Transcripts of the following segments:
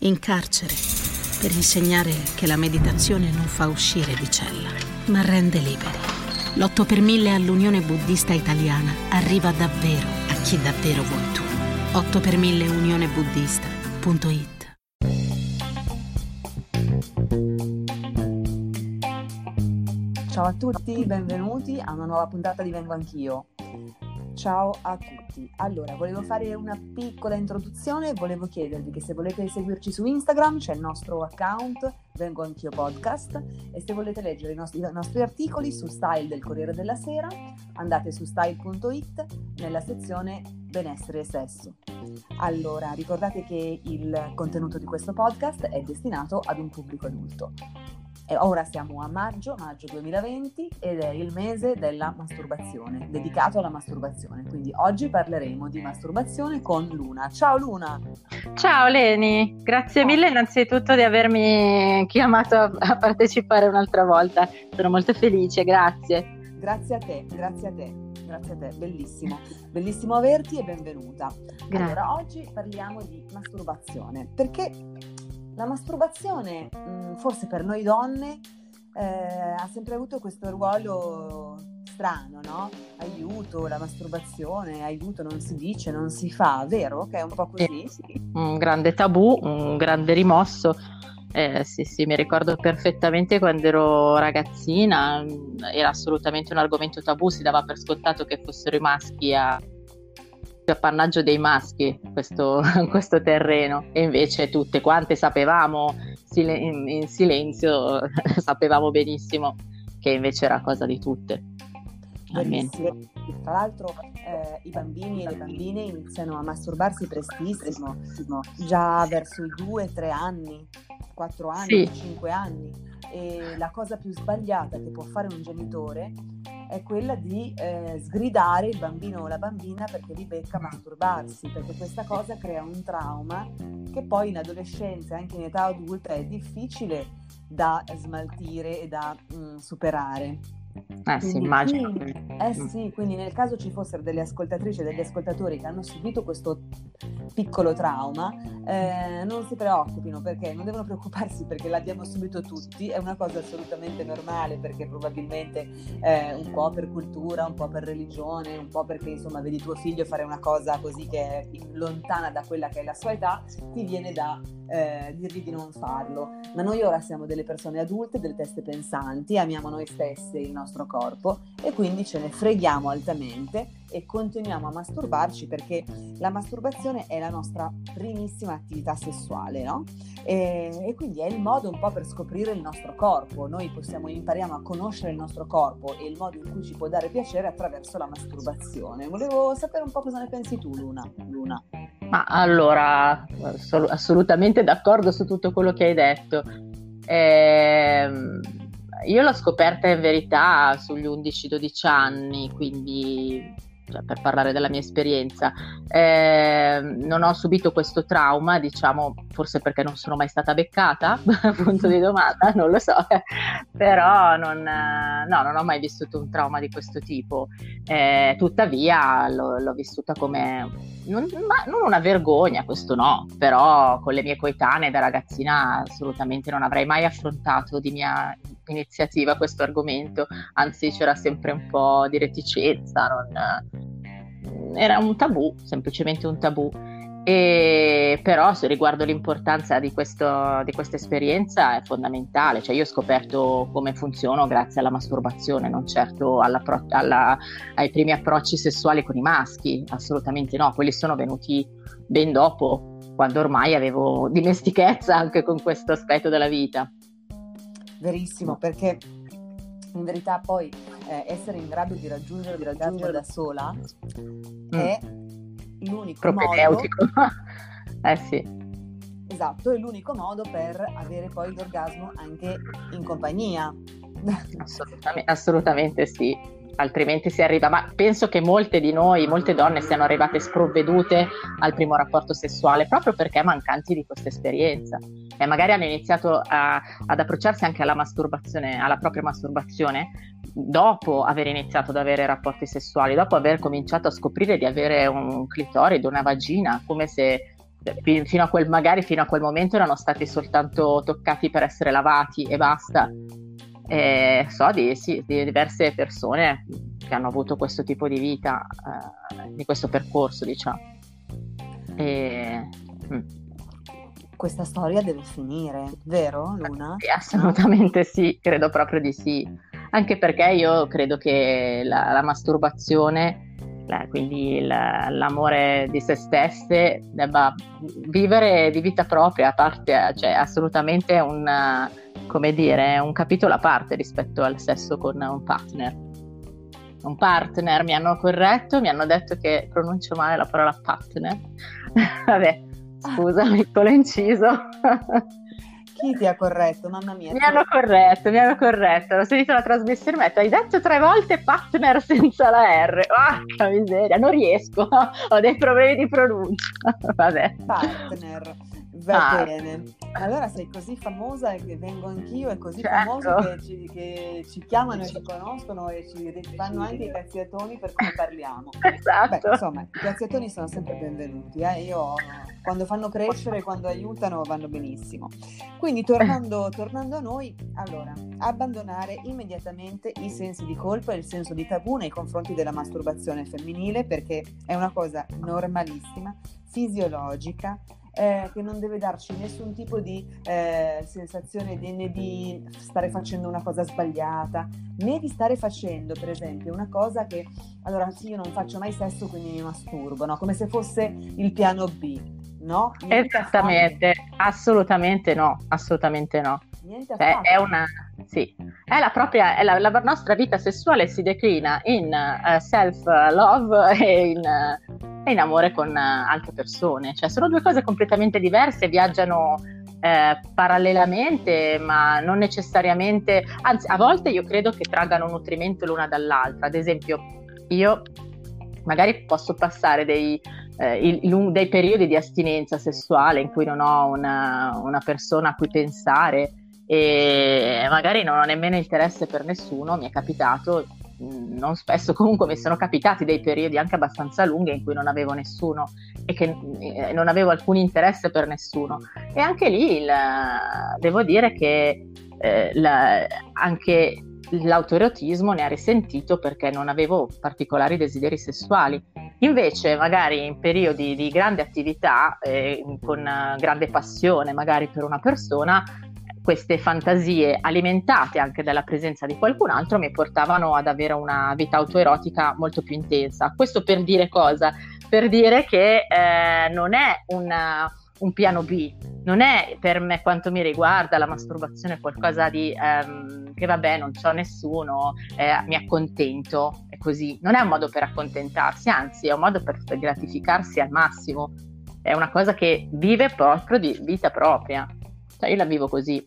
in carcere, per insegnare che la meditazione non fa uscire di cella, ma rende liberi. L'8 per 1000 all'Unione Buddista Italiana arriva davvero a chi davvero vuoi tu. 8 per 1000 unionebuddista.it Ciao a tutti, benvenuti a una nuova puntata di Vengo Anch'io. Ciao a tutti. Allora, volevo fare una piccola introduzione, volevo chiedervi che se volete seguirci su Instagram c'è il nostro account Vengo Anch'io Podcast e se volete leggere i nostri, i nostri articoli su Style del Corriere della Sera andate su style.it nella sezione Benessere e Sesso. Allora, ricordate che il contenuto di questo podcast è destinato ad un pubblico adulto. E ora siamo a maggio, maggio 2020 ed è il mese della masturbazione, dedicato alla masturbazione. Quindi oggi parleremo di masturbazione con Luna. Ciao Luna! Ciao Leni, grazie mille innanzitutto di avermi chiamato a, partecipare un'altra volta. Sono molto felice, grazie. Grazie a te, grazie a te, grazie a te, bellissimo. Bellissimo averti e benvenuta. Grazie. Allora, oggi parliamo di masturbazione, perché la masturbazione, mh, forse per noi donne, eh, ha sempre avuto questo ruolo strano, no? Aiuto, la masturbazione, aiuto non si dice, non si fa, vero? Che è un po' così? Sì. Un grande tabù, un grande rimosso. Eh, sì, sì, mi ricordo perfettamente quando ero ragazzina, era assolutamente un argomento tabù, si dava per scontato che fossero i maschi a appannaggio dei maschi questo, questo, terreno e invece tutte quante sapevamo in, in silenzio sapevamo benissimo che invece era cosa di tutte. Tra l'altro eh, i bambini e le bambine iniziano a masturbarsi prestissimo, già verso i 2-3 anni, 4 anni, sì. 5 anni. E la cosa più sbagliata che può fare un genitore è quella di eh, sgridare il bambino o la bambina perché li becca masturbarsi, perché questa cosa crea un trauma che poi in adolescenza e anche in età adulta è difficile da smaltire e da mh, mm, superare. Eh sì, immagino. Quindi, eh sì, quindi nel caso ci fossero delle ascoltatrici e degli ascoltatori che hanno subito questo piccolo trauma, eh, non si preoccupino perché non devono preoccuparsi perché l'abbiamo subito tutti, è una cosa assolutamente normale perché probabilmente eh, un po' per cultura, un po' per religione, un po' perché insomma vedi tuo figlio fare una cosa così che è lontana da quella che è la sua età, ti viene da eh, dirgli di non farlo. Ma noi ora siamo delle persone adulte, delle teste pensanti, amiamo noi stesse, il nostro corpo e quindi ce ne freghiamo altamente e continuiamo a masturbarci perché la masturbazione è la nostra primissima attività sessuale, no? E, e, quindi è il modo un po' per scoprire il nostro corpo. Noi possiamo impariamo a conoscere il nostro corpo e il modo in cui ci può dare piacere attraverso la masturbazione. Volevo sapere un po' cosa ne pensi tu, Luna. Luna. Ma allora, assolutamente d'accordo su tutto quello che hai detto. Ehm, io l'ho scoperta in verità sugli 11-12 anni, quindi per parlare della mia esperienza, eh, non ho subito questo trauma, diciamo, forse perché non sono mai stata beccata, punto di domanda, non lo so, però non, no, non ho mai vissuto un trauma di questo tipo, eh, tuttavia l'ho, l'ho, vissuta come, non, non, una vergogna, questo no, però con le mie coetanee da ragazzina assolutamente non avrei mai affrontato di mia iniziativa questo argomento, anzi c'era sempre un po' di reticenza, non, era un tabù, semplicemente un tabù. E però se riguardo l'importanza di questa esperienza è fondamentale, cioè io ho scoperto come funziono grazie alla masturbazione, non certo alla, alla, ai primi approcci sessuali con i maschi, assolutamente no, quelli sono venuti ben dopo, quando ormai avevo dimestichezza anche con questo aspetto della vita. Verissimo, perché in verità poi eh, essere in grado di raggiungere l'orgasmo da sola mm. è l'unico Propedeutico. modo... eh sì. Esatto, è l'unico modo per avere poi l'orgasmo anche in compagnia. Assolutamente, assolutamente sì altrimenti si arriva, ma penso che molte di noi, molte donne siano arrivate sprovvedute al primo rapporto sessuale proprio perché mancanti di questa esperienza e magari hanno iniziato a, ad approcciarsi anche alla masturbazione, alla propria masturbazione dopo aver iniziato ad avere rapporti sessuali, dopo aver cominciato a scoprire di avere un clitoride, una vagina, come se fino a quel, magari fino a quel momento erano stati soltanto toccati per essere lavati e basta. E so di, sì, di diverse persone che hanno avuto questo tipo di vita, eh, di questo percorso, diciamo. E, mm. Questa storia deve finire, vero Luna? Sì, assolutamente sì, credo proprio di sì. Anche perché io credo che la, la masturbazione quindi l'amore di se stesse debba vivere di vita propria, a parte, cioè assolutamente un, come dire, un capitolo a parte rispetto al sesso con un partner. Un partner mi hanno corretto, mi hanno detto che pronuncio male la parola partner. Vabbè, scusa, piccolo inciso. Chi ti ha corretto? Mamma mia. Mi hanno corretto, mi hanno corretto. L'ho sentito la trasmissione mi hai detto tre volte partner senza la R. Porca miseria, non riesco. Ho dei problemi di pronuncia. Vabbè. Partner. Va ah. bene. Allora sei così famosa che vengo anch'io e così certo. famoso che ci, che ci, chiamano e ci conoscono e ci fanno anche i cazziatoni per come parliamo. Esatto. Beh, insomma, i cazziatoni sono sempre benvenuti. Eh? Io quando fanno crescere, quando aiutano, vanno benissimo. Quindi tornando, tornando a noi, allora, abbandonare immediatamente i sensi di colpa e il senso di tabù nei confronti della masturbazione femminile perché è una cosa normalissima, fisiologica, eh, che non deve darci nessun tipo di eh, sensazione di, né di stare facendo una cosa sbagliata, né di stare facendo, per esempio, una cosa che, allora sì, io non faccio mai sesso, quindi mi masturbo, no? come se fosse il piano B, no? Niente Esattamente, assolutamente no, assolutamente no. Niente cioè, è una, sì, è la propria, è la, la, nostra vita sessuale si declina in uh, self-love e in, uh, in, amore con uh, altre persone, cioè sono due cose completamente diverse, viaggiano eh, parallelamente, ma non necessariamente, anzi a volte io credo che traggano nutrimento l'una dall'altra, ad esempio io magari posso passare dei, eh, il, dei periodi di astinenza sessuale in cui non ho una, una persona a cui pensare e magari non ho nemmeno interesse per nessuno, mi è capitato, non spesso comunque mi sono capitati dei periodi anche abbastanza lunghi in cui non avevo nessuno e che eh, non avevo alcun interesse per nessuno. E anche lì il, devo dire che eh, la, anche l'autoerotismo ne ha risentito perché non avevo particolari desideri sessuali. Invece, magari in periodi di grande attività, eh, con grande passione magari per una persona, queste fantasie alimentate anche dalla presenza di qualcun altro mi portavano ad avere una vita autoerotica molto più intensa. Questo per dire cosa? Per dire che eh, non è una, un piano B, non è per me quanto mi riguarda la masturbazione qualcosa di ehm, che vabbè non c'ho nessuno, eh, mi accontento, è così. Non è un modo per accontentarsi, anzi è un modo per gratificarsi al massimo. È una cosa che vive proprio di vita propria. Cioè, io la vivo così.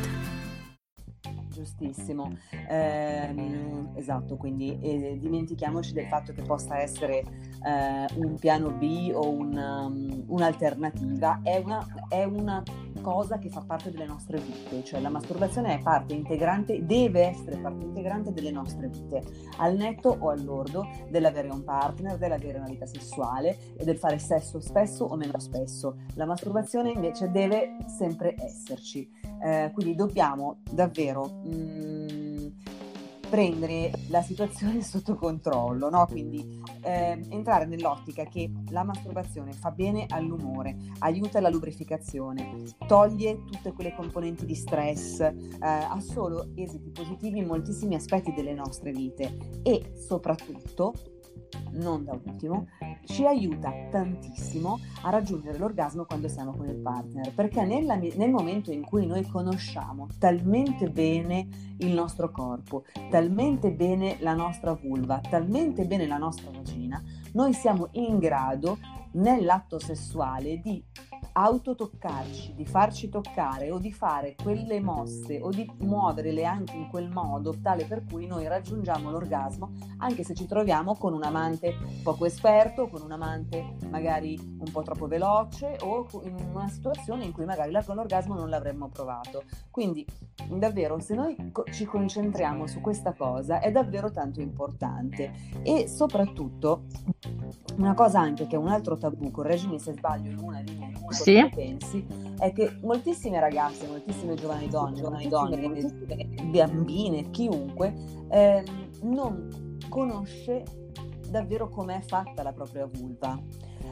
giustissimo. Eh, esatto, quindi eh, dimentichiamoci del fatto che possa essere eh, un piano B o un, um, un'alternativa, è una, è una cosa che fa parte delle nostre vite, cioè la masturbazione è parte integrante, deve essere parte integrante delle nostre vite, al netto o all'ordo dell'avere un partner, dell'avere una vita sessuale e del fare sesso spesso o meno spesso. La masturbazione invece deve sempre esserci, eh, quindi dobbiamo davvero... Mh, mm, prendere la situazione sotto controllo, no? quindi eh, entrare nell'ottica che la masturbazione fa bene all'umore, aiuta la lubrificazione, toglie tutte quelle componenti di stress, eh, ha solo esiti positivi in moltissimi aspetti delle nostre vite e soprattutto non da ultimo, ci aiuta tantissimo a raggiungere l'orgasmo quando siamo con il partner, perché nella, nel momento in cui noi conosciamo talmente bene il nostro corpo, talmente bene la nostra vulva, talmente bene la nostra vagina, noi siamo in grado nell'atto sessuale di autotoccarci, di farci toccare o di fare quelle mosse o di muoverle anche in quel modo tale per cui noi raggiungiamo l'orgasmo anche se ci troviamo con un amante poco esperto, con un amante magari un po' troppo veloce o in una situazione in cui magari l'orgasmo non l'avremmo provato. Quindi davvero se noi ci concentriamo su questa cosa è davvero tanto importante e soprattutto una cosa anche che è un altro tabù, correggimi se sbaglio in una linea in sì. pensi, è che moltissime ragazze, moltissime giovani donne, giovani donne, bambine, chiunque, eh, non conosce davvero com'è fatta la propria vulva.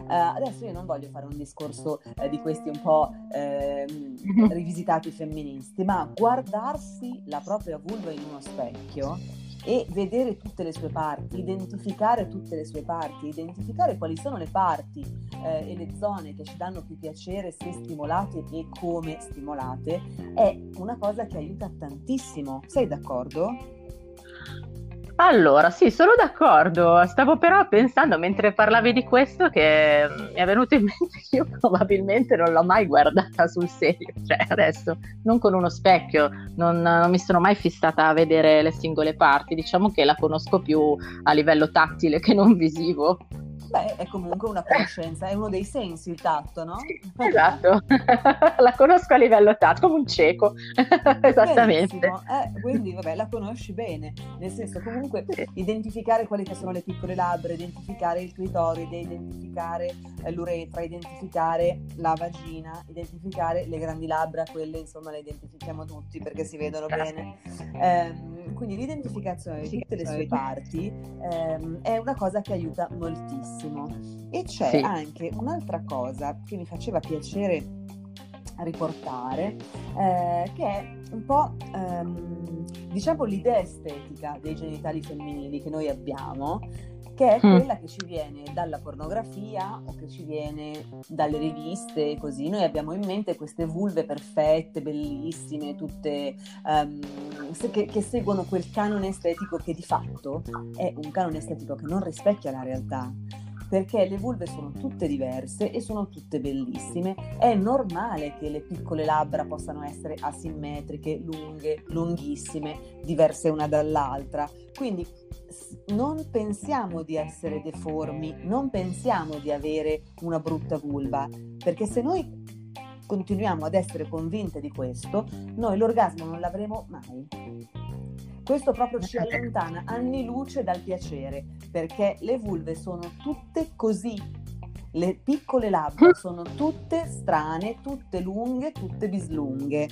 Uh, adesso io non voglio fare un discorso uh, di questi un po' uh, rivisitati femministi, ma guardarsi la propria vulva in uno specchio e vedere tutte le sue parti, identificare tutte le sue parti, identificare quali sono le parti eh, e le zone che ci danno più piacere se stimolate e come stimolate, è una cosa che aiuta tantissimo. Sei d'accordo? Allora, sì, sono d'accordo. Stavo però pensando mentre parlavi di questo che mi è venuto in mente che io probabilmente non l'ho mai guardata sul serio, cioè adesso non con uno specchio, non, non, mi sono mai fissata a vedere le singole parti, diciamo che la conosco più a livello tattile che non visivo. Beh, è comunque una conoscenza, è uno dei sensi il tatto, no? Esatto, la conosco a livello tatto, come un cieco, esattamente. Eh, quindi, vabbè, la conosci bene, nel senso comunque sì. identificare quali che sono le piccole labbra, identificare il clitoride, identificare eh, l'uretra, identificare la vagina, identificare le grandi labbra, quelle insomma le identifichiamo tutti perché si vedono bene. Eh, quindi l'identificazione di tutte le sue parti ehm, è una cosa che aiuta moltissimo. E c'è sì. anche un'altra cosa che mi faceva piacere riportare, eh, che è un po' ehm, diciamo l'idea estetica dei genitali femminili che noi abbiamo, che è mm. quella che ci viene dalla pornografia o che ci viene dalle riviste, così. Noi abbiamo in mente queste vulve perfette, bellissime, tutte um, che, che, seguono quel canone estetico che di fatto è un canone estetico che non rispecchia la realtà perché le vulve sono tutte diverse e sono tutte bellissime. È normale che le piccole labbra possano essere asimmetriche, lunghe, lunghissime, diverse una dall'altra. Quindi non pensiamo di essere deformi, non pensiamo di avere una brutta vulva, perché se noi continuiamo ad essere convinte di questo, noi l'orgasmo non l'avremo mai. Questo proprio ci allontana anni luce dal piacere, perché le vulve sono tutte così. Le piccole labbra sono tutte strane, tutte lunghe, tutte bislunghe.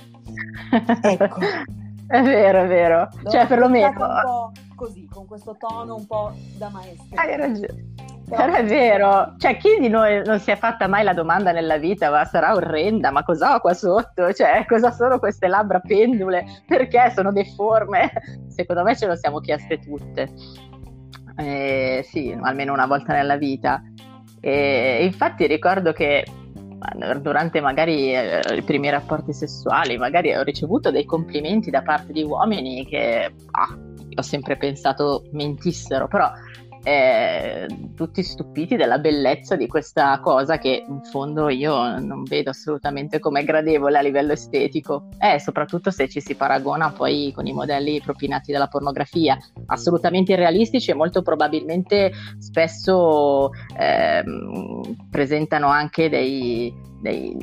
Ecco. È vero, è vero. Cioè, perlomeno. Un po' così, con questo tono un po' da maestra. Hai ragione. Però è vero, cioè chi di noi non si è fatta mai la domanda nella vita, ma sarà orrenda, ma cosa ho qua sotto? Cioè, cosa sono queste labbra pendule? Perché sono deforme? Secondo me ce lo siamo chieste tutte. Eh, sì, almeno una volta nella vita. E infatti ricordo che durante magari eh, i primi rapporti sessuali, magari ho ricevuto dei complimenti da parte di uomini che ah, ho sempre pensato mentissero, però eh, tutti stupiti della bellezza di questa cosa che in fondo io non vedo assolutamente come gradevole a livello estetico, eh, soprattutto se ci si paragona poi con i modelli propinati dalla pornografia, assolutamente irrealistici e molto probabilmente spesso eh, presentano anche dei, dei,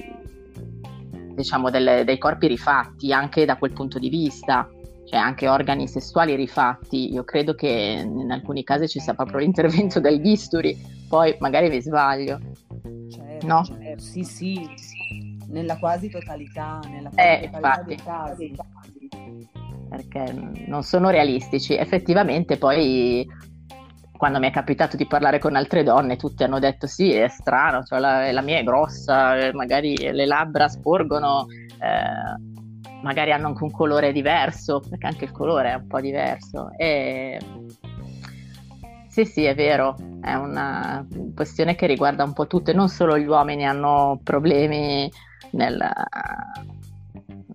diciamo delle, dei corpi rifatti anche da quel punto di vista cioè anche organi sessuali rifatti. Io credo che in alcuni casi ci sia proprio l'intervento del bisturi, poi magari vi sbaglio. Certo, no? certo. Sì, sì, nella quasi totalità, nella quasi eh, totalità dei casi. Perché non sono realistici. Effettivamente poi quando mi è capitato di parlare con altre donne, tutte hanno detto sì, è strano, cioè la, la mia è grossa, magari le labbra sporgono. Eh, magari hanno anche un colore diverso, perché anche il colore è un po' diverso. E... Sì, sì, è vero, è una questione che riguarda un po' tutte, non solo gli uomini hanno problemi nel,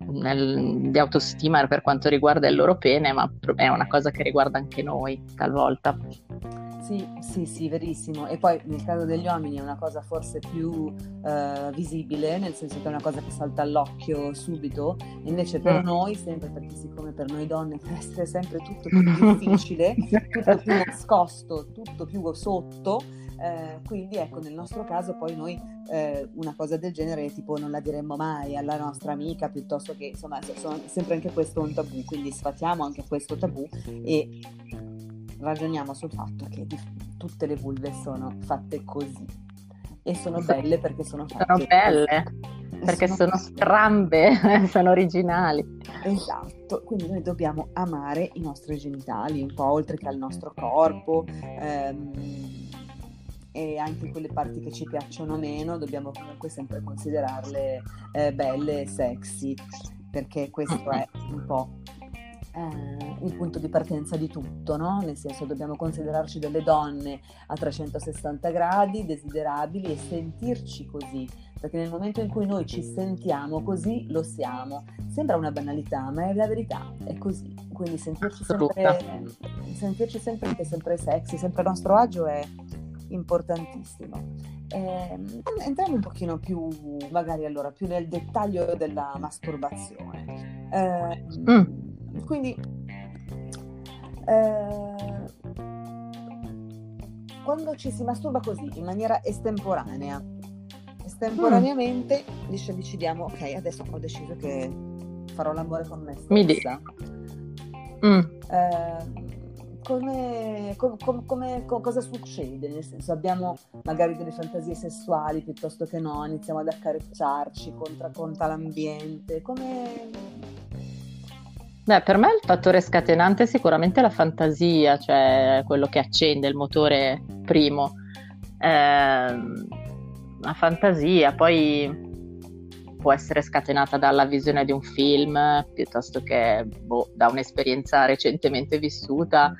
nel, di autostima per quanto riguarda il loro pene, ma è una cosa che riguarda anche noi talvolta. Sì, sì, sì, verissimo. E poi nel caso degli uomini è una cosa forse più uh, visibile, nel senso che è una cosa che salta all'occhio subito, invece per mm. noi, sempre perché siccome per noi donne deve essere sempre tutto più difficile, tutto più nascosto, tutto più sotto, eh, quindi ecco, nel nostro caso poi noi eh, una cosa del genere tipo non la diremmo mai alla nostra amica piuttosto che insomma sono sempre anche questo un tabù, quindi sfatiamo anche questo tabù e ragioniamo sul fatto che tutte le vulve sono fatte così. E sono belle perché sono fatte sono belle perché sono, sono strambe sono originali. Esatto quindi noi dobbiamo amare i nostri genitali un po' oltre che al nostro corpo ehm, e anche quelle parti che ci piacciono meno dobbiamo comunque sempre considerarle eh, belle e sexy perché questo è un po' eh, il punto di partenza di tutto, no? Nel senso dobbiamo considerarci delle donne a 360 gradi, desiderabili e sentirci così, perché nel momento in cui noi ci sentiamo così, lo siamo. Sembra una banalità, ma è la verità, è così. Quindi sentirci sempre, sentirci sempre, sempre sexy, sempre a nostro agio è importantissimo. Eh, entriamo un pochino più, magari allora, più nel dettaglio della masturbazione. Eh, mm. Quindi, eh, quando ci si masturba così, in maniera estemporanea, estemporaneamente mm. decidiamo, ok, adesso ho deciso che farò l'amore con me stessa. Mi dica. Mm. Eh, come, com, come, com, cosa succede? Nel senso, abbiamo magari delle fantasie sessuali piuttosto che no, iniziamo ad accarezzarci, contraconta l'ambiente, come... Beh, per me il fattore scatenante è sicuramente la fantasia, cioè quello che accende il motore primo. Eh, la fantasia, poi può essere scatenata dalla visione di un film piuttosto che boh, da un'esperienza recentemente vissuta.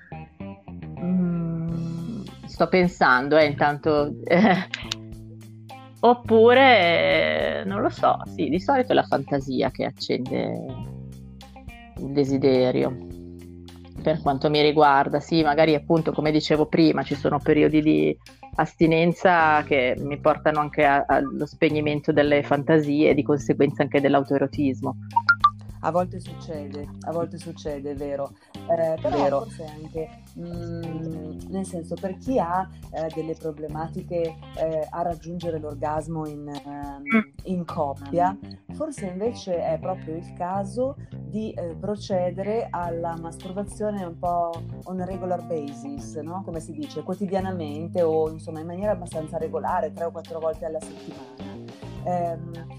Mm, sto pensando, eh, intanto. Oppure, non lo so, sì, di solito è la fantasia che accende il desiderio. Per quanto mi riguarda, sì, magari appunto, come dicevo prima, ci sono periodi di astinenza che mi portano anche allo spegnimento delle fantasie e di conseguenza anche dell'autoerotismo. A volte succede, a volte succede, è vero. Eh, però vero. forse anche, mh, mm, nel senso, per chi ha eh, delle problematiche eh, a raggiungere l'orgasmo in, ehm, in, coppia, forse invece è proprio il caso di eh, procedere alla masturbazione un po' on a regular basis, no? come si dice, quotidianamente o insomma in maniera abbastanza regolare, tre o quattro volte alla settimana. Eh,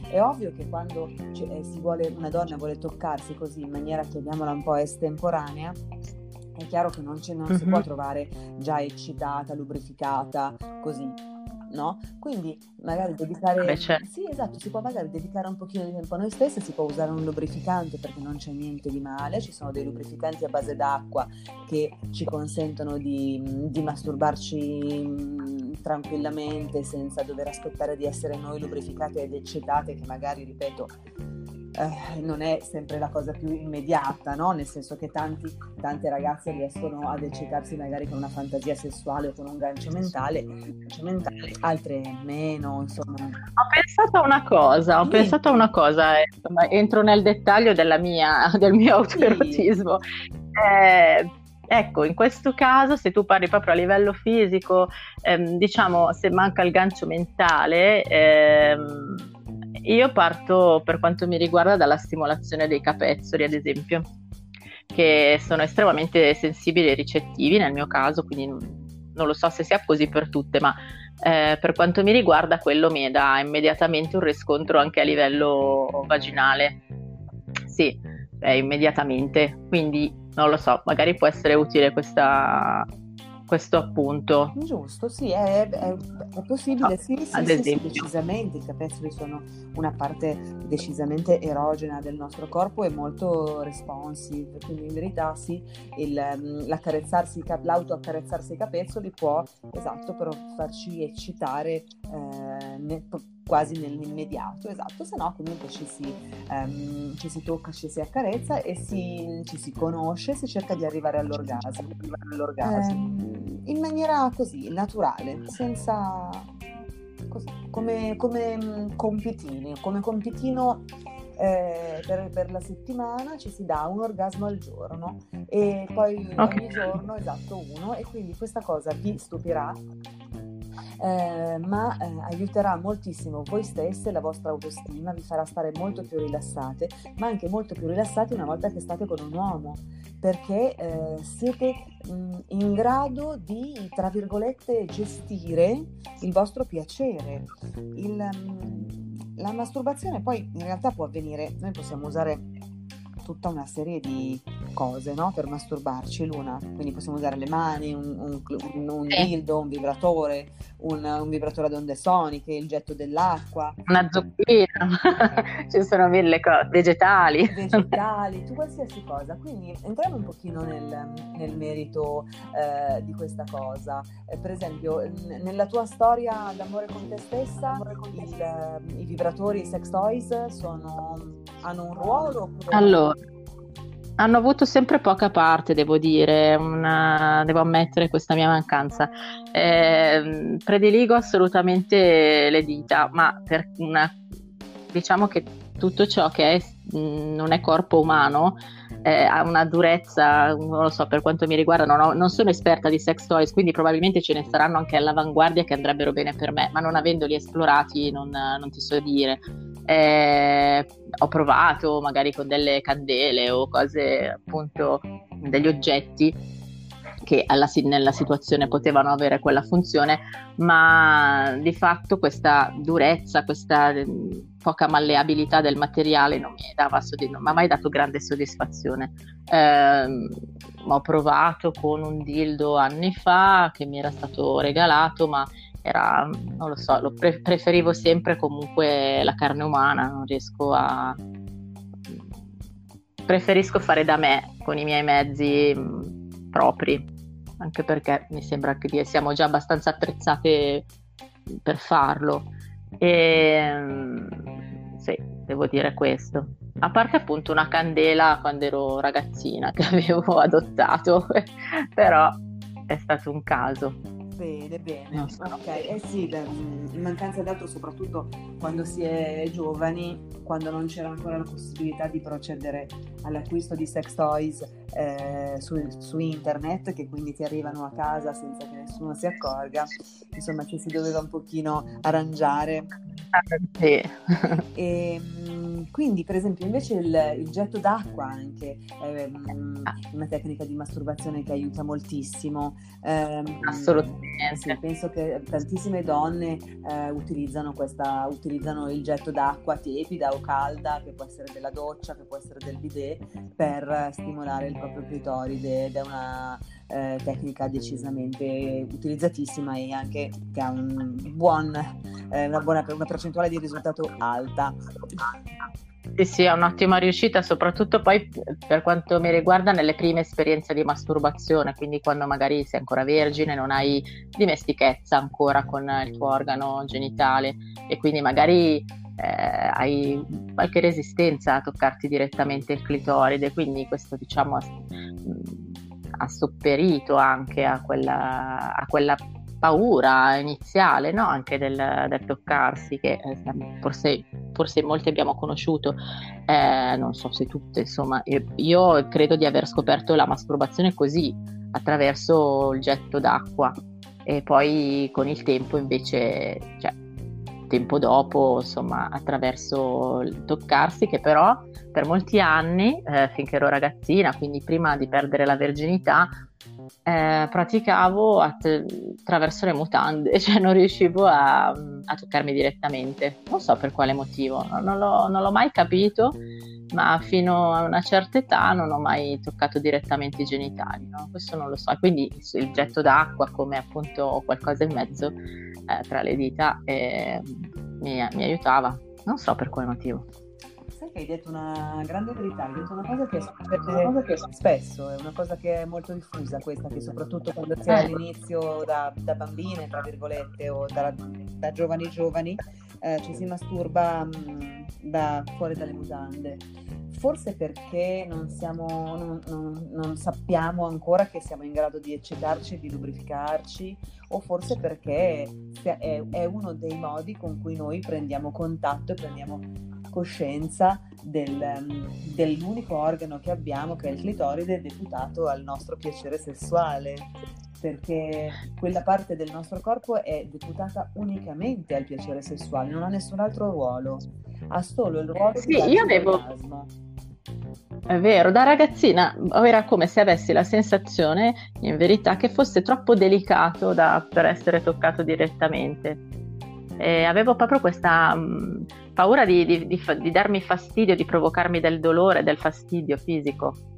è ovvio che quando eh, si vuole, una donna vuole toccarsi così in maniera, chiamiamola un po' estemporanea, è chiaro che non, non mm-hmm. si può trovare già eccitata, lubrificata, così no? Quindi magari dedicare... Invece... Sì, esatto, si può magari dedicare un pochino di tempo a noi stessi, si può usare un lubrificante perché non c'è niente di male, ci sono dei lubrificanti a base d'acqua che ci consentono di, di masturbarci mm, tranquillamente senza dover aspettare di essere noi lubrificate ed eccitate che magari, ripeto, eh, non è sempre la cosa più immediata, no? nel senso che tanti, tante ragazze riescono ad eccitarsi magari con una fantasia sessuale o con un gancio mentale, mentale altre meno, insomma. Ho pensato a una cosa, ho sì. pensato a una cosa, eh, insomma, entro nel dettaglio mia, del mio autoerotismo. Sì. Eh, ecco, in questo caso, se tu parli proprio a livello fisico, ehm, diciamo, se manca il gancio mentale, ehm, io parto per quanto mi riguarda dalla stimolazione dei capezzoli, ad esempio, che sono estremamente sensibili e ricettivi nel mio caso, quindi non lo so se sia così per tutte, ma eh, per quanto mi riguarda quello mi dà immediatamente un riscontro anche a livello vaginale. Sì, eh, immediatamente, quindi non lo so, magari può essere utile questa, questo appunto. Giusto, sì, è, è, è possibile, sì, sì, ad sì, esempio. Sì, decisamente, i capezzoli sono una parte decisamente erogena del nostro corpo e molto responsive, quindi in verità sì, il, mm, l'autoaccarezzarsi i capezzoli può, esatto, però farci eccitare eh, ne, quasi nell'immediato, esatto, se no comunque ci si, um, ci si, tocca, ci si accarezza e si, ci si conosce, si cerca di arrivare all'orgasmo. all'orgasmo. Um, in maniera così, naturale, senza... Così, come, come mm, compitini, come compitino eh, per, per, la settimana ci si dà un orgasmo al giorno e poi okay. ogni giorno esatto uno e quindi questa cosa vi stupirà eh, ma eh, aiuterà moltissimo voi stesse, la vostra autostima, vi farà stare molto più rilassate, ma anche molto più rilassate una volta che state con un uomo, perché eh, siete mh, in grado di, tra virgolette, gestire il vostro piacere. Il, mh, la masturbazione poi in realtà può avvenire, noi possiamo usare tutta una serie di cose no? per masturbarci, Luna. Quindi possiamo usare le mani, un, un, un dildo, un vibratore, un, un, vibratore ad onde soniche, il getto dell'acqua. Una zucchina, ci sono mille cose, vegetali. Vegetali, tu qualsiasi cosa. Quindi entriamo un pochino nel, nel merito eh, di questa cosa. Eh, per esempio, n- nella tua storia d'amore con te stessa, con il, uh, i vibratori, i sex toys sono, hanno un ruolo? Oppure... Allora, hanno avuto sempre poca parte, devo dire, una, devo ammettere questa mia mancanza. Eh, prediligo assolutamente le dita, ma per una, diciamo che tutto ciò che è, non è corpo umano eh, ha una durezza, non lo so, per quanto mi riguarda, non, ho, non, sono esperta di sex toys, quindi probabilmente ce ne saranno anche all'avanguardia che andrebbero bene per me, ma non avendoli esplorati non, non ti so dire. Eh, ho provato magari con delle candele o cose appunto degli oggetti che alla, nella situazione potevano avere quella funzione, ma di fatto questa durezza, questa poca malleabilità del materiale non mi, dava, non mi ha mai dato grande soddisfazione. Eh, ho provato con un dildo anni fa che mi era stato regalato, ma era, non lo so, lo pre- preferivo sempre comunque la carne umana, non riesco a... preferisco fare da me con i miei mezzi mh, propri, anche perché mi sembra che siamo già abbastanza attrezzate per farlo. E, sì, devo dire questo. A parte appunto una candela quando ero ragazzina che avevo adottato, però è stato un caso. Bene, bene. Ok, eh sì, beh, in mancanza d'altro soprattutto quando si è giovani, quando non c'era ancora la possibilità di procedere all'acquisto di sex toys eh, su, su, internet, che quindi ti arrivano a casa senza che nessuno si accorga, insomma ci si doveva un pochino arrangiare. Ah, sì. e, quindi, per esempio, invece il, il getto d'acqua anche è um, una tecnica di masturbazione che aiuta moltissimo. Um, Assolutamente. Sì, penso che tantissime donne uh, utilizzano, questa, utilizzano il getto d'acqua tiepida o calda, che può essere della doccia, che può essere del bidet, per stimolare il proprio clitoride ed è una eh, tecnica decisamente utilizzatissima e anche che ha un buon, eh, una, buona, una percentuale di risultato alta. Sì, sì, è un'ottima riuscita, soprattutto poi per quanto mi riguarda nelle prime esperienze di masturbazione, quindi quando magari sei ancora vergine, non hai dimestichezza ancora con il tuo organo genitale e quindi magari eh, hai qualche resistenza a toccarti direttamente il clitoride, quindi questo diciamo ha sopperito anche a quella, a quella paura iniziale no? anche del, del, toccarsi che eh, forse, forse molti abbiamo conosciuto, eh, non so se tutte, insomma, io, credo di aver scoperto la masturbazione così, attraverso il getto d'acqua e poi con il tempo invece, cioè, tempo dopo, insomma, attraverso il toccarsi che però per molti anni, eh, finché ero ragazzina, quindi prima di perdere la verginità, eh, praticavo att- attraverso le mutande, cioè non riuscivo a, a, toccarmi direttamente. Non so per quale motivo, non l'ho, non l'ho, mai capito, ma fino a una certa età non ho mai toccato direttamente i genitali, no? questo non lo so. Quindi il getto d'acqua come appunto qualcosa in mezzo eh, tra le dita eh, mi, mi aiutava, non so per quale motivo sai che hai detto una grande verità, hai detto una cosa che, una cosa che spesso è una cosa che è molto diffusa questa, che soprattutto quando si è eh. all'inizio da, da bambine, tra virgolette, o da, da giovani giovani, eh, ci si masturba mh, mm, da fuori dalle mutande. forse perché non, siamo, non, non, non, sappiamo ancora che siamo in grado di eccitarci, di lubrificarci, o forse perché è, è uno dei modi con cui noi prendiamo contatto e prendiamo coscienza del, dell'unico organo che abbiamo, che è il clitoride, deputato al nostro piacere sessuale perché quella parte del nostro corpo è deputata unicamente al piacere sessuale, non ha nessun altro ruolo, ha solo il ruolo sì, di io avevo... È vero, da ragazzina era come se avessi la sensazione, in verità, che fosse troppo delicato da, per essere toccato direttamente. E avevo proprio questa mh, paura di, di, di, di darmi fastidio, di provocarmi del dolore, del fastidio fisico.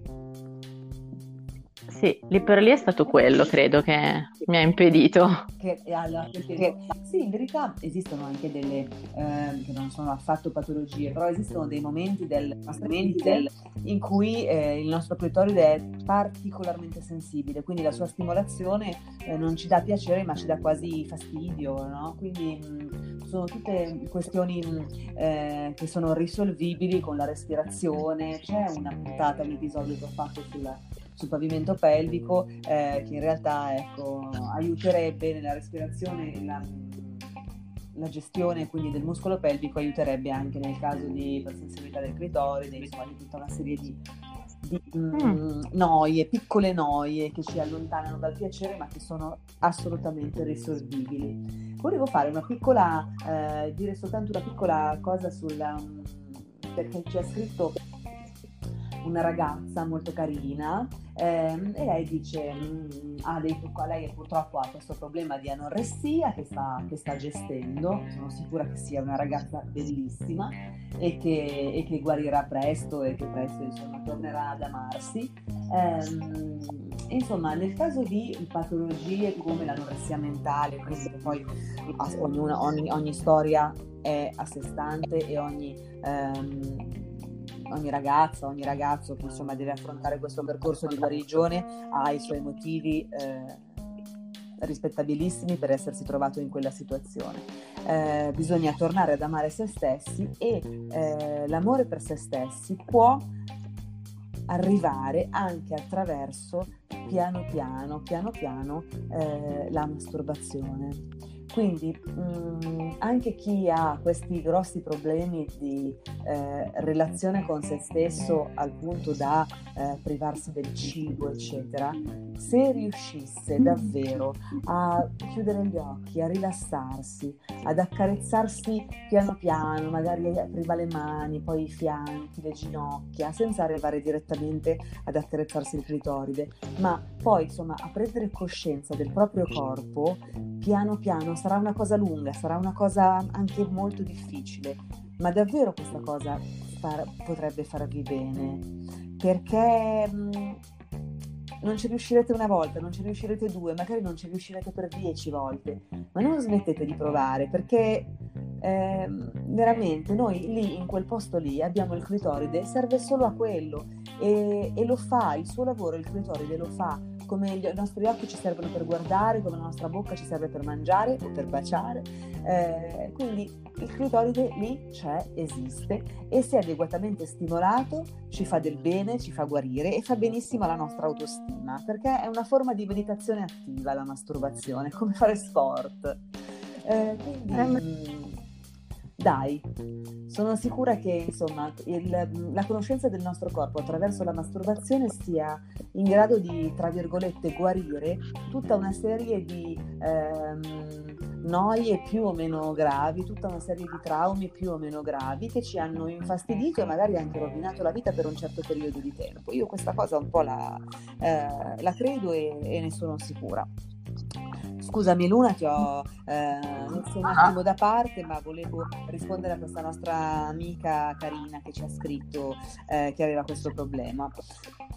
Sì, lì per lì è stato quello, credo, che mi ha impedito. Che, allora, perché, sì, in verità esistono anche delle, eh, che non sono affatto patologie, però esistono dei momenti del, momenti del, in cui eh, il nostro clitoride è particolarmente sensibile, quindi la sua stimolazione eh, non ci dà piacere ma ci dà quasi fastidio, no? Quindi mh, sono tutte questioni mh, eh, che sono risolvibili con la respirazione. C'è una puntata, un episodio che ho fatto sulla sul pavimento pelvico eh, che in realtà ecco, aiuterebbe nella respirazione la, la gestione quindi del muscolo pelvico aiuterebbe anche nel caso di ipersensibilità del clitoride, insomma di tutta una serie di, di mm. mm. noie, piccole noie che ci allontanano dal piacere ma che sono assolutamente risolvibili. Volevo fare una piccola, eh, dire soltanto una piccola cosa sulla, um, perché ci ha scritto una ragazza molto carina ehm, e lei dice ha dei, lei purtroppo ha questo problema di anoressia che sta, che sta, gestendo sono sicura che sia una ragazza bellissima e che, e che guarirà presto e che presto insomma tornerà ad amarsi. Ehm, insomma nel caso di patologie come l'anoressia mentale quindi poi ognuna, ogni, ogni storia è a sé stante e ogni ehm, ogni ragazza, ogni ragazzo che insomma deve affrontare questo percorso di guarigione ha i suoi motivi eh, rispettabilissimi per essersi trovato in quella situazione. Eh, bisogna tornare ad amare se stessi e eh, l'amore per se stessi può arrivare anche attraverso piano piano, piano piano eh, la masturbazione. Quindi mh, mm, anche chi ha questi grossi problemi di eh, relazione con se stesso al punto da eh, privarsi del cibo, eccetera, se riuscisse davvero a chiudere gli occhi, a rilassarsi, ad accarezzarsi piano piano, magari prima le mani, poi i fianchi, le ginocchia, senza arrivare direttamente ad accarezzarsi il clitoride, ma poi insomma a prendere coscienza del proprio corpo piano piano sarà una cosa lunga, sarà una cosa anche molto difficile, ma davvero questa cosa far, potrebbe farvi bene, perché mh, mm, non ci riuscirete una volta, non ci riuscirete due, magari non ci riuscirete per dieci volte, ma non smettete di provare, perché eh, veramente noi lì, in quel posto lì, abbiamo il clitoride, serve solo a quello e, e lo fa, il suo lavoro, il clitoride lo fa come i nostri occhi ci servono per guardare, come la nostra bocca ci serve per mangiare o per baciare. Eh, quindi il clitoride lì c'è, esiste e se adeguatamente stimolato ci fa del bene, ci fa guarire e fa benissimo alla nostra autostima, perché è una forma di meditazione attiva la masturbazione, come fare sport. Eh, quindi, dai, sono sicura che insomma, il, la conoscenza del nostro corpo attraverso la masturbazione sia in grado di, tra virgolette, guarire tutta una serie di ehm, noie più o meno gravi, tutta una serie di traumi più o meno gravi che ci hanno infastidito e magari anche rovinato la vita per un certo periodo di tempo. Io questa cosa un po' la, eh, la credo e, e ne sono sicura. Scusami Luna, ti ho eh, messo un attimo da parte, ma volevo rispondere a questa nostra amica Carina che ci ha scritto eh, che aveva questo problema.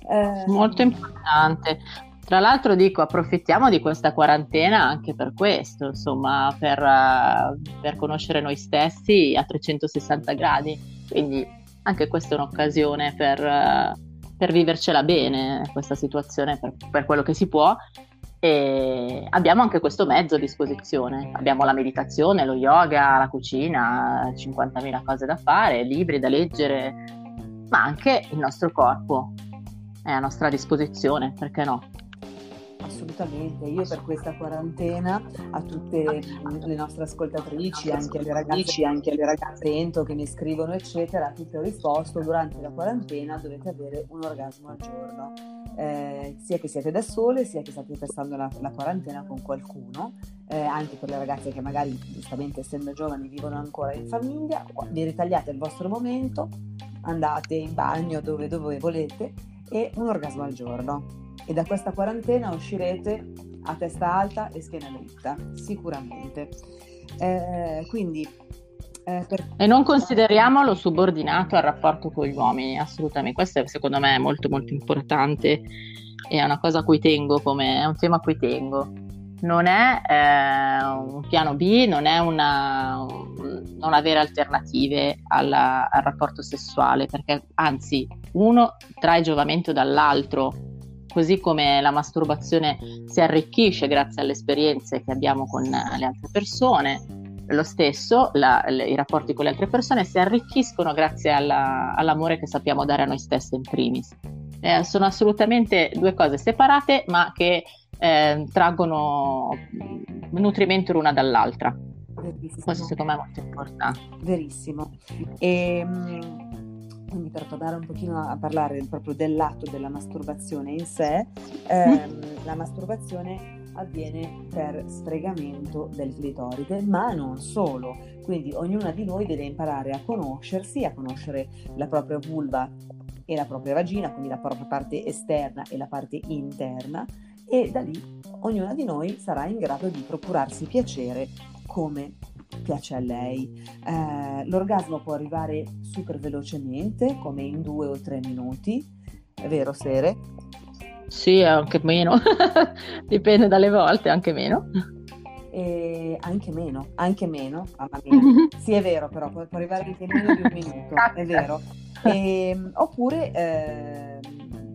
Eh, Molto importante. Tra l'altro dico, approfittiamo di questa quarantena anche per questo, insomma, per, uh, per conoscere noi stessi a 360 gradi. Quindi anche questa è un'occasione per, uh, per vivercela bene, questa situazione, per, per quello che si può e abbiamo anche questo mezzo a disposizione. Abbiamo la meditazione, lo yoga, la cucina, 50.000 cose da fare, libri da leggere. ma anche il nostro corpo è a nostra disposizione, perché no? Assolutamente, io per questa quarantena a tutte le nostre ascoltatrici, anche alle ragazze, anche alle ragazze che mi scrivono eccetera, a tutte ho risposto, durante la quarantena dovete avere un orgasmo al giorno, eh, sia che siete da sole, sia che state passando la, la quarantena con qualcuno, eh, anche per le ragazze che magari giustamente essendo giovani vivono ancora in famiglia, vi ritagliate il vostro momento, andate in bagno dove, dove volete e un orgasmo al giorno e da questa quarantena uscirete a testa alta e schiena dritta, sicuramente. Eh, quindi, eh, per... E non consideriamolo subordinato al rapporto con gli uomini, assolutamente. Questo è, secondo me è molto molto importante è una cosa a cui tengo, come, è un tema a cui tengo. Non è eh, un piano B, non è una, non avere alternative alla, al rapporto sessuale, perché anzi uno trae giovamento dall'altro così come la masturbazione si arricchisce grazie alle esperienze che abbiamo con le altre persone, lo stesso, la, le, i rapporti con le altre persone si arricchiscono grazie alla, all'amore che sappiamo dare a noi stessi in primis. Eh, sono assolutamente due cose separate ma che eh, traggono nutrimento l'una dall'altra. Verissimo. Questo secondo me è molto importante. Verissimo. E, ehm, quindi per tornare un pochino a parlare proprio dell'atto della masturbazione in sé, ehm, la masturbazione avviene per sfregamento del clitoride, ma non solo. Quindi ognuna di noi deve imparare a conoscersi, a conoscere la propria vulva e la propria vagina, quindi la propria parte esterna e la parte interna, e da lì ognuna di noi sarà in grado di procurarsi piacere come piace a lei. Eh, l'orgasmo può arrivare super velocemente, come in due o tre minuti, è vero Sere? Sì, anche meno, dipende dalle volte, anche meno. E anche meno, anche meno, mamma mia. sì è vero però, può, arrivare anche meno di un minuto, è vero. E, ehm, oppure eh,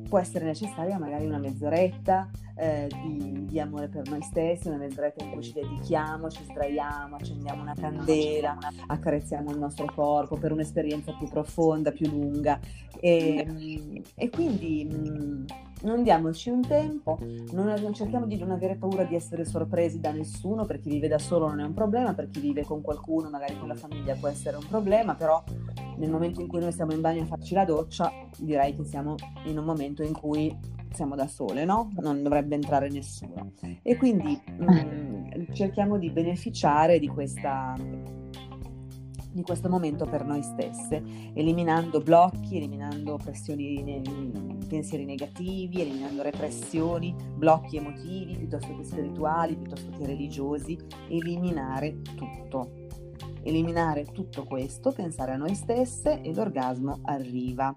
può essere necessaria magari una mezz'oretta, eh, di, di, amore per noi stessi, mezz'oretta in cui ci dedichiamo, ci sdraiamo, accendiamo una candela, accarezziamo il nostro corpo per un'esperienza più profonda, più lunga. E, e quindi mm, non diamoci un tempo, non, non, cerchiamo di non avere paura di essere sorpresi da nessuno, per chi vive da solo non è un problema, per chi vive con qualcuno, magari con la famiglia può essere un problema, però nel momento in cui noi siamo in bagno a farci la doccia, direi che siamo in un momento in cui siamo da sole, no? Non dovrebbe entrare nessuno. E quindi mh, mm, cerchiamo di beneficiare di, questa, di questo momento per noi stesse, eliminando blocchi, eliminando pressioni, pensieri negativi, eliminando repressioni, blocchi emotivi piuttosto che spirituali, piuttosto che religiosi, eliminare tutto. Eliminare tutto questo, pensare a noi stesse e l'orgasmo arriva.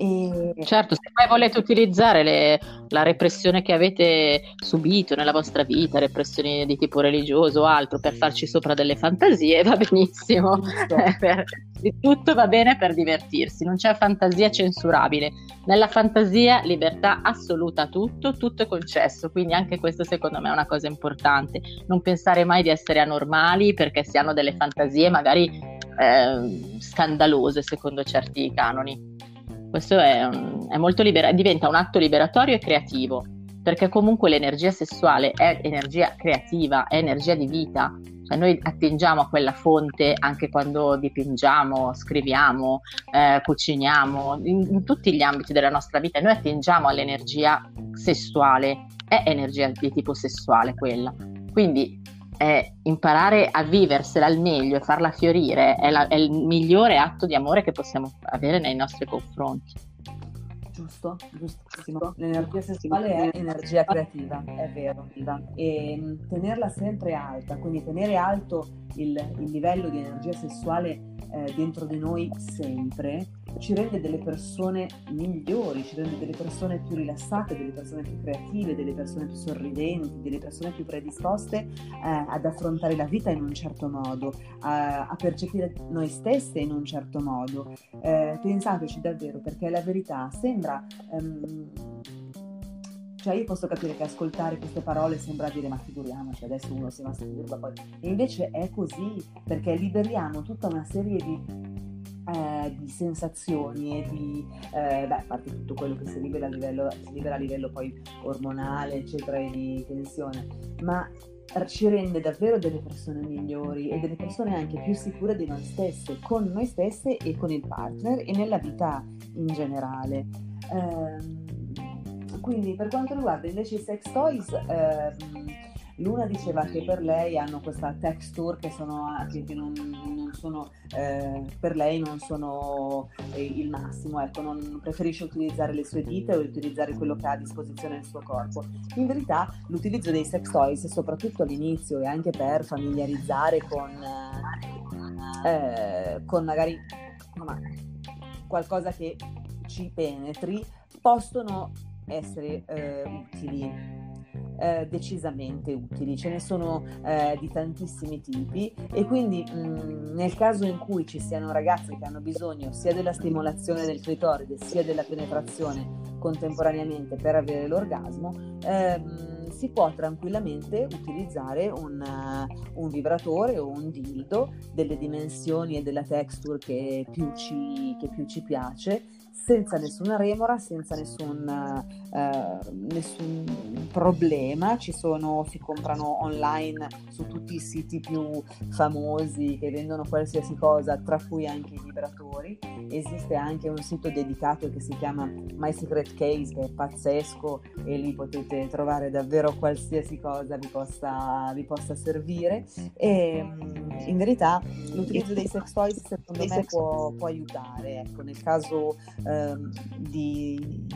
E... Certo, se poi volete utilizzare le, la repressione che avete subito nella vostra vita, repressioni di tipo religioso o altro, per farci sopra delle fantasie, va benissimo. Eh, per, di tutto va bene per divertirsi, non c'è fantasia censurabile. Nella fantasia libertà assoluta tutto, tutto è concesso, quindi anche questo secondo me è una cosa importante. Non pensare mai di essere anormali perché si hanno delle fantasie magari eh, scandalose secondo certi canoni. Questo è, è molto libera- diventa un atto liberatorio e creativo, perché comunque l'energia sessuale è energia creativa, è energia di vita. Cioè noi attingiamo a quella fonte anche quando dipingiamo, scriviamo, eh, cuciniamo, in, in tutti gli ambiti della nostra vita. Noi attingiamo all'energia sessuale, è energia di tipo sessuale quella. Quindi eh, imparare a viversela al meglio e farla fiorire è, la, è, il migliore atto di amore che possiamo avere nei nostri confronti. Giusto, giustissimo. L'energia sessuale è energia creativa, è vero. E mm, tenerla sempre alta, quindi tenere alto il, il livello di energia sessuale eh, dentro di noi sempre, ci rende delle persone migliori, ci rende delle persone più rilassate, delle persone più creative, delle persone più sorridenti, delle persone più predisposte eh, ad affrontare la vita in un certo modo, a, a percepire noi stesse in un certo modo. Eh, pensateci davvero perché la verità sembra... Um, cioè io posso capire che ascoltare queste parole sembra dire ma figuriamoci adesso uno si masturba poi e invece è così perché liberiamo tutta una serie di eh, di sensazioni e di, eh, beh, a parte tutto quello che si libera a livello, libera a livello poi ormonale, eccetera, e di tensione, ma ci rende davvero delle persone migliori e delle persone anche più sicure di noi stesse, con noi stesse e con il partner e nella vita in generale. Eh, quindi per quanto riguarda invece i sex toys, eh, Luna diceva che per lei hanno questa texture che, sono, che non, non sono, eh, per lei non sono eh, il massimo, ecco, non preferisce utilizzare le sue dita o utilizzare quello che ha a disposizione nel suo corpo. In verità l'utilizzo dei sex toys, soprattutto all'inizio e anche per familiarizzare con, eh, con magari insomma, qualcosa che ci penetri, possono essere eh, utili eh, decisamente utili, ce ne sono eh, di tantissimi tipi e quindi mh, mm, nel caso in cui ci siano ragazzi che hanno bisogno sia della stimolazione del clitoride sia della penetrazione contemporaneamente per avere l'orgasmo, ehm, si può tranquillamente utilizzare un, uh, un, vibratore o un dildo delle dimensioni e della texture che più ci, che più ci piace senza nessuna remora, senza nessun, eh, nessun problema. Ci sono, si comprano online su tutti i siti più famosi che vendono qualsiasi cosa, tra cui anche i vibratori. Esiste anche un sito dedicato che si chiama My Secret Case, che è pazzesco e lì potete trovare davvero qualsiasi cosa vi possa, vi possa servire. E in verità l'utilizzo dei sex toys secondo me può, può aiutare. Ecco, nel caso eh, di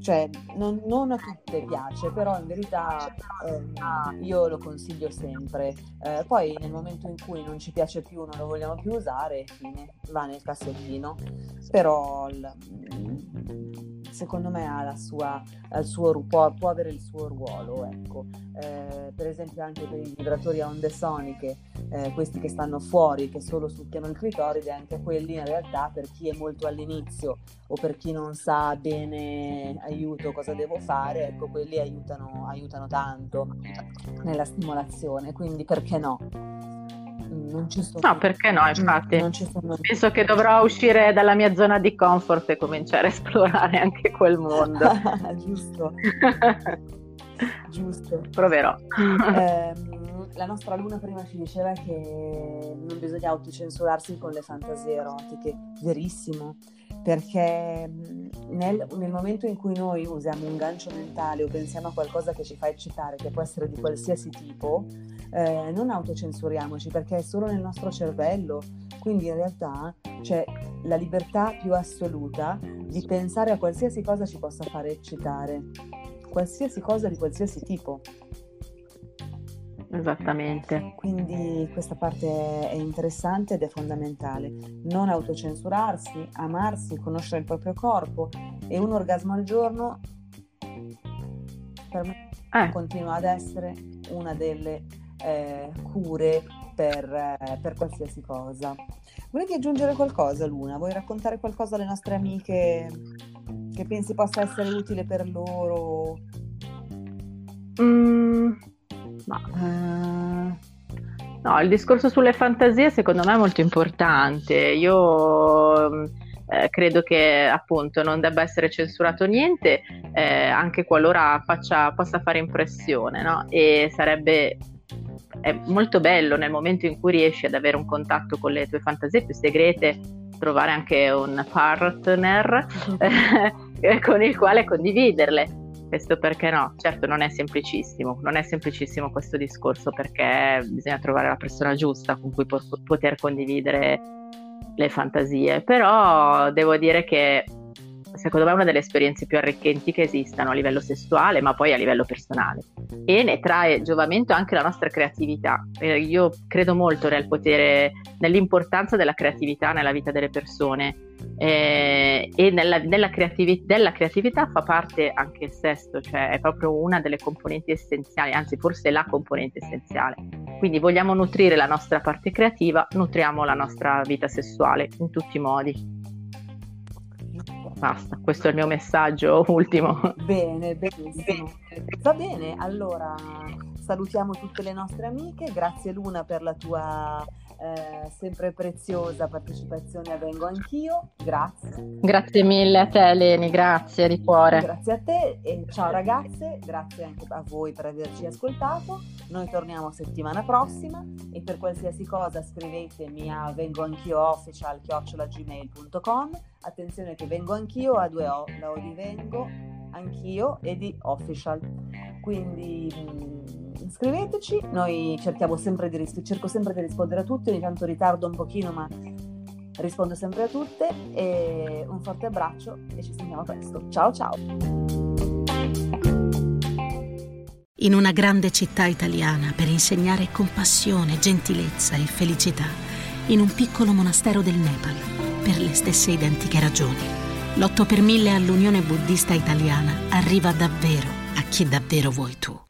cioè non, non, a tutte piace, però in verità eh, io lo consiglio sempre. Eh, poi nel momento in cui non ci piace più, non lo vogliamo più usare, fine, va nel cassettino. Però il, secondo me ha sua, il suo, può, può, avere il suo ruolo. Ecco. Eh, per esempio anche per i vibratori a onde soniche, eh, questi che stanno fuori, che solo succhiano il clitoride, anche quelli in realtà per chi è molto all'inizio o per chi non sa bene aiuto cosa devo fare, ecco quelli aiutano, aiutano tanto nella stimolazione, quindi perché no? Non ci sono. No, perché no, infatti. Sono... Penso che dovrò uscire dalla mia zona di comfort e cominciare a esplorare anche quel mondo. Giusto. Giusto. Proverò. Eh, la nostra Luna prima ci diceva che non bisogna autocensurarsi con le fantasie erotiche, verissimo, perché nel, nel, momento in cui noi usiamo un gancio mentale o pensiamo a qualcosa che ci fa eccitare, che può essere di qualsiasi tipo, eh, non autocensuriamoci perché è solo nel nostro cervello, quindi in realtà c'è la libertà più assoluta di pensare a qualsiasi cosa ci possa fare eccitare, qualsiasi cosa di qualsiasi tipo. Esattamente. Quindi questa parte è interessante ed è fondamentale. Non autocensurarsi, amarsi, conoscere il proprio corpo e un orgasmo al giorno per me eh. continua ad essere una delle eh, cure per, eh, per, qualsiasi cosa. Volevi aggiungere qualcosa, Luna? Vuoi raccontare qualcosa alle nostre amiche che pensi possa essere utile per loro? Mm, ma. No, il discorso sulle fantasie secondo me è molto importante. Io eh, credo che appunto non debba essere censurato niente, eh, anche qualora faccia, possa fare impressione, no? E sarebbe è molto bello nel momento in cui riesci ad avere un contatto con le tue fantasie più segrete, trovare anche un partner eh, con il quale condividerle. Questo perché no? Certo non è semplicissimo, non è semplicissimo questo discorso perché bisogna trovare la persona giusta con cui po- poter condividere le fantasie, però devo dire che secondo me una delle esperienze più arricchenti che esistano a livello sessuale, ma poi a livello personale. E ne trae giovamento anche la nostra creatività. Eh, io credo molto nel potere, nell'importanza della creatività nella vita delle persone. Eh, e nella, nella creativi- della creatività fa parte anche il sesto, cioè è proprio una delle componenti essenziali, anzi forse la componente essenziale. Quindi vogliamo nutrire la nostra parte creativa, nutriamo la nostra vita sessuale in tutti i modi. Basta, questo è il mio messaggio ultimo. Bene, benissimo. Va bene, allora salutiamo tutte le nostre amiche, grazie Luna per la tua eh, sempre preziosa partecipazione a Vengo Anch'io, grazie. Grazie mille a te Eleni, grazie di cuore. Grazie a te e ciao ragazze, grazie anche a voi per averci ascoltato. Noi torniamo settimana prossima e per qualsiasi cosa scrivetemi a vengo anch'io official chiocciolagmail.com. Attenzione che vengo anch'io a due O, la O di vengo, anch'io e di official. Quindi mh, scriveteci, noi cerchiamo sempre di, ris- cerco sempre di rispondere a tutti, ogni tanto ritardo un pochino ma rispondo sempre a tutte e un forte abbraccio e ci sentiamo presto. Ciao ciao! In una grande città italiana per insegnare compassione, gentilezza e felicità, in un piccolo monastero del Nepal, per le stesse identiche ragioni. L'8 per 1000 all'Unione Buddista Italiana arriva davvero a chi davvero vuoi tu.